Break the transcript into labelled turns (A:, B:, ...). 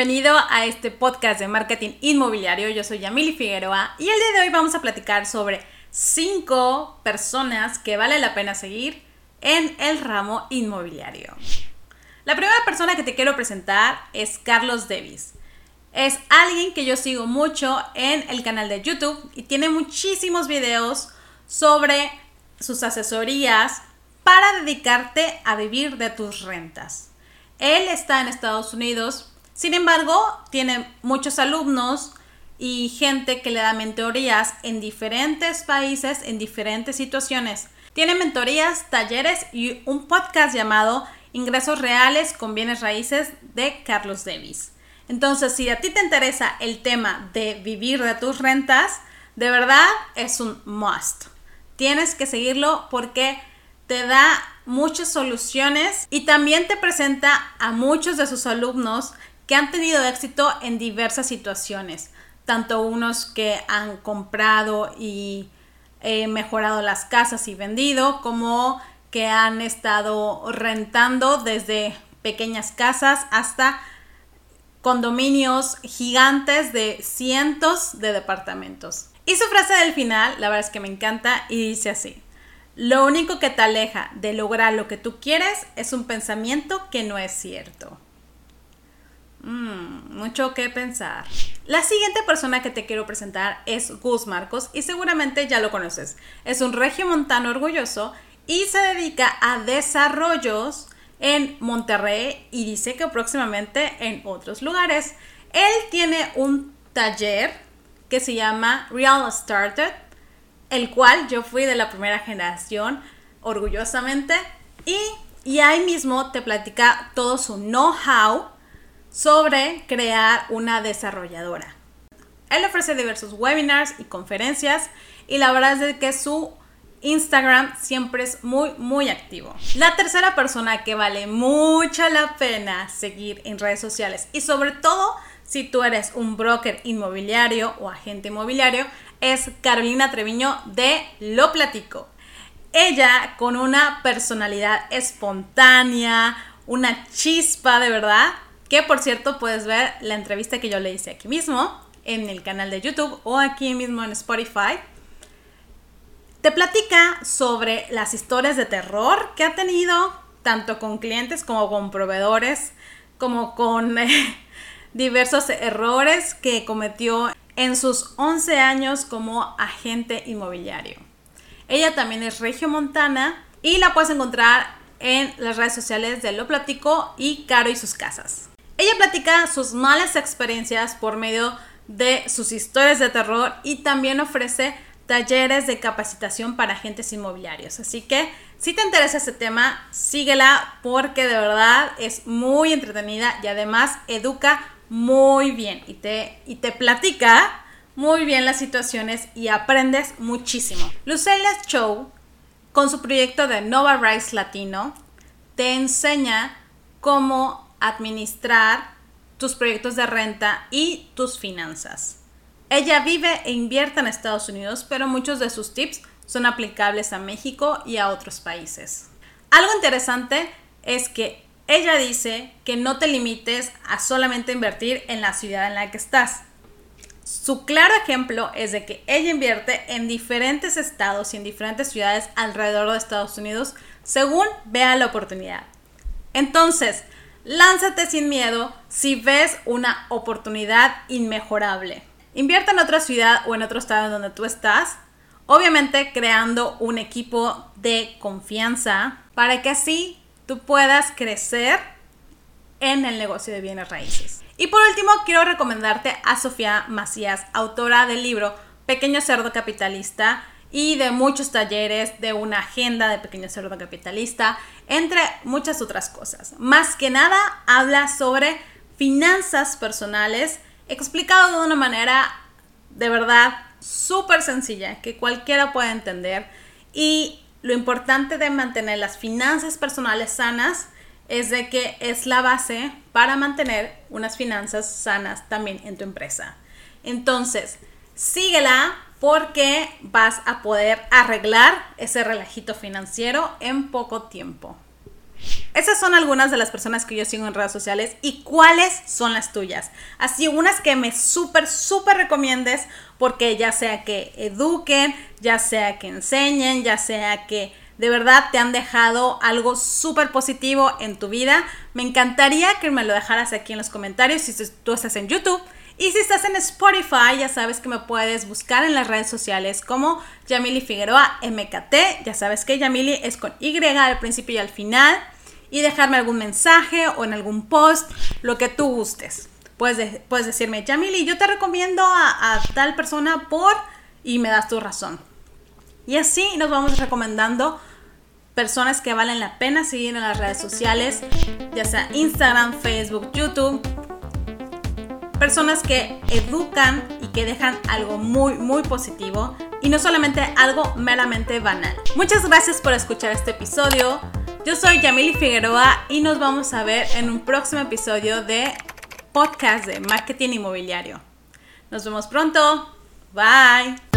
A: bienvenido a este podcast de marketing inmobiliario. Yo soy Yamili Figueroa y el día de hoy vamos a platicar sobre cinco personas que vale la pena seguir en el ramo inmobiliario. La primera persona que te quiero presentar es Carlos Davis. Es alguien que yo sigo mucho en el canal de YouTube y tiene muchísimos videos sobre sus asesorías para dedicarte a vivir de tus rentas. Él está en Estados Unidos sin embargo, tiene muchos alumnos y gente que le da mentorías en diferentes países, en diferentes situaciones. Tiene mentorías, talleres y un podcast llamado Ingresos Reales con Bienes Raíces de Carlos Davis. Entonces, si a ti te interesa el tema de vivir de tus rentas, de verdad es un must. Tienes que seguirlo porque te da muchas soluciones y también te presenta a muchos de sus alumnos que han tenido éxito en diversas situaciones, tanto unos que han comprado y eh, mejorado las casas y vendido, como que han estado rentando desde pequeñas casas hasta condominios gigantes de cientos de departamentos. Y su frase del final, la verdad es que me encanta y dice así, lo único que te aleja de lograr lo que tú quieres es un pensamiento que no es cierto. Mucho que pensar. La siguiente persona que te quiero presentar es Gus Marcos y seguramente ya lo conoces. Es un regio montano orgulloso y se dedica a desarrollos en Monterrey y dice que próximamente en otros lugares. Él tiene un taller que se llama Real Started, el cual yo fui de la primera generación orgullosamente y, y ahí mismo te platica todo su know-how sobre crear una desarrolladora. Él ofrece diversos webinars y conferencias y la verdad es que su Instagram siempre es muy, muy activo. La tercera persona que vale mucha la pena seguir en redes sociales y sobre todo si tú eres un broker inmobiliario o agente inmobiliario es Carolina Treviño de Lo Platico. Ella con una personalidad espontánea, una chispa de verdad, que por cierto puedes ver la entrevista que yo le hice aquí mismo en el canal de YouTube o aquí mismo en Spotify. Te platica sobre las historias de terror que ha tenido tanto con clientes como con proveedores, como con eh, diversos errores que cometió en sus 11 años como agente inmobiliario. Ella también es regiomontana y la puedes encontrar en las redes sociales de Lo Platico y Caro y sus casas. Ella platica sus malas experiencias por medio de sus historias de terror y también ofrece talleres de capacitación para agentes inmobiliarios. Así que si te interesa ese tema, síguela porque de verdad es muy entretenida y además educa muy bien y te, y te platica muy bien las situaciones y aprendes muchísimo. Lucella Show, con su proyecto de Nova Rise Latino, te enseña cómo administrar tus proyectos de renta y tus finanzas. Ella vive e invierte en Estados Unidos, pero muchos de sus tips son aplicables a México y a otros países. Algo interesante es que ella dice que no te limites a solamente invertir en la ciudad en la que estás. Su claro ejemplo es de que ella invierte en diferentes estados y en diferentes ciudades alrededor de Estados Unidos según vea la oportunidad. Entonces, Lánzate sin miedo si ves una oportunidad inmejorable. Invierte en otra ciudad o en otro estado donde tú estás, obviamente creando un equipo de confianza para que así tú puedas crecer en el negocio de bienes raíces. Y por último, quiero recomendarte a Sofía Macías, autora del libro Pequeño Cerdo Capitalista y de muchos talleres, de una agenda de Pequeño Cerdo Capitalista, entre muchas otras cosas. Más que nada, habla sobre finanzas personales, explicado de una manera de verdad súper sencilla, que cualquiera puede entender. Y lo importante de mantener las finanzas personales sanas es de que es la base para mantener unas finanzas sanas también en tu empresa. Entonces, síguela, porque vas a poder arreglar ese relajito financiero en poco tiempo. Esas son algunas de las personas que yo sigo en redes sociales y cuáles son las tuyas. Así unas que me súper, súper recomiendes porque ya sea que eduquen, ya sea que enseñen, ya sea que de verdad te han dejado algo súper positivo en tu vida. Me encantaría que me lo dejaras aquí en los comentarios si tú estás en YouTube. Y si estás en Spotify, ya sabes que me puedes buscar en las redes sociales como Yamili Figueroa MKT. Ya sabes que Yamili es con Y al principio y al final. Y dejarme algún mensaje o en algún post, lo que tú gustes. Puedes, puedes decirme, Yamili, yo te recomiendo a, a tal persona por... y me das tu razón. Y así nos vamos recomendando personas que valen la pena seguir en las redes sociales, ya sea Instagram, Facebook, YouTube. Personas que educan y que dejan algo muy, muy positivo y no solamente algo meramente banal. Muchas gracias por escuchar este episodio. Yo soy Yamili Figueroa y nos vamos a ver en un próximo episodio de podcast de marketing inmobiliario. Nos vemos pronto. Bye.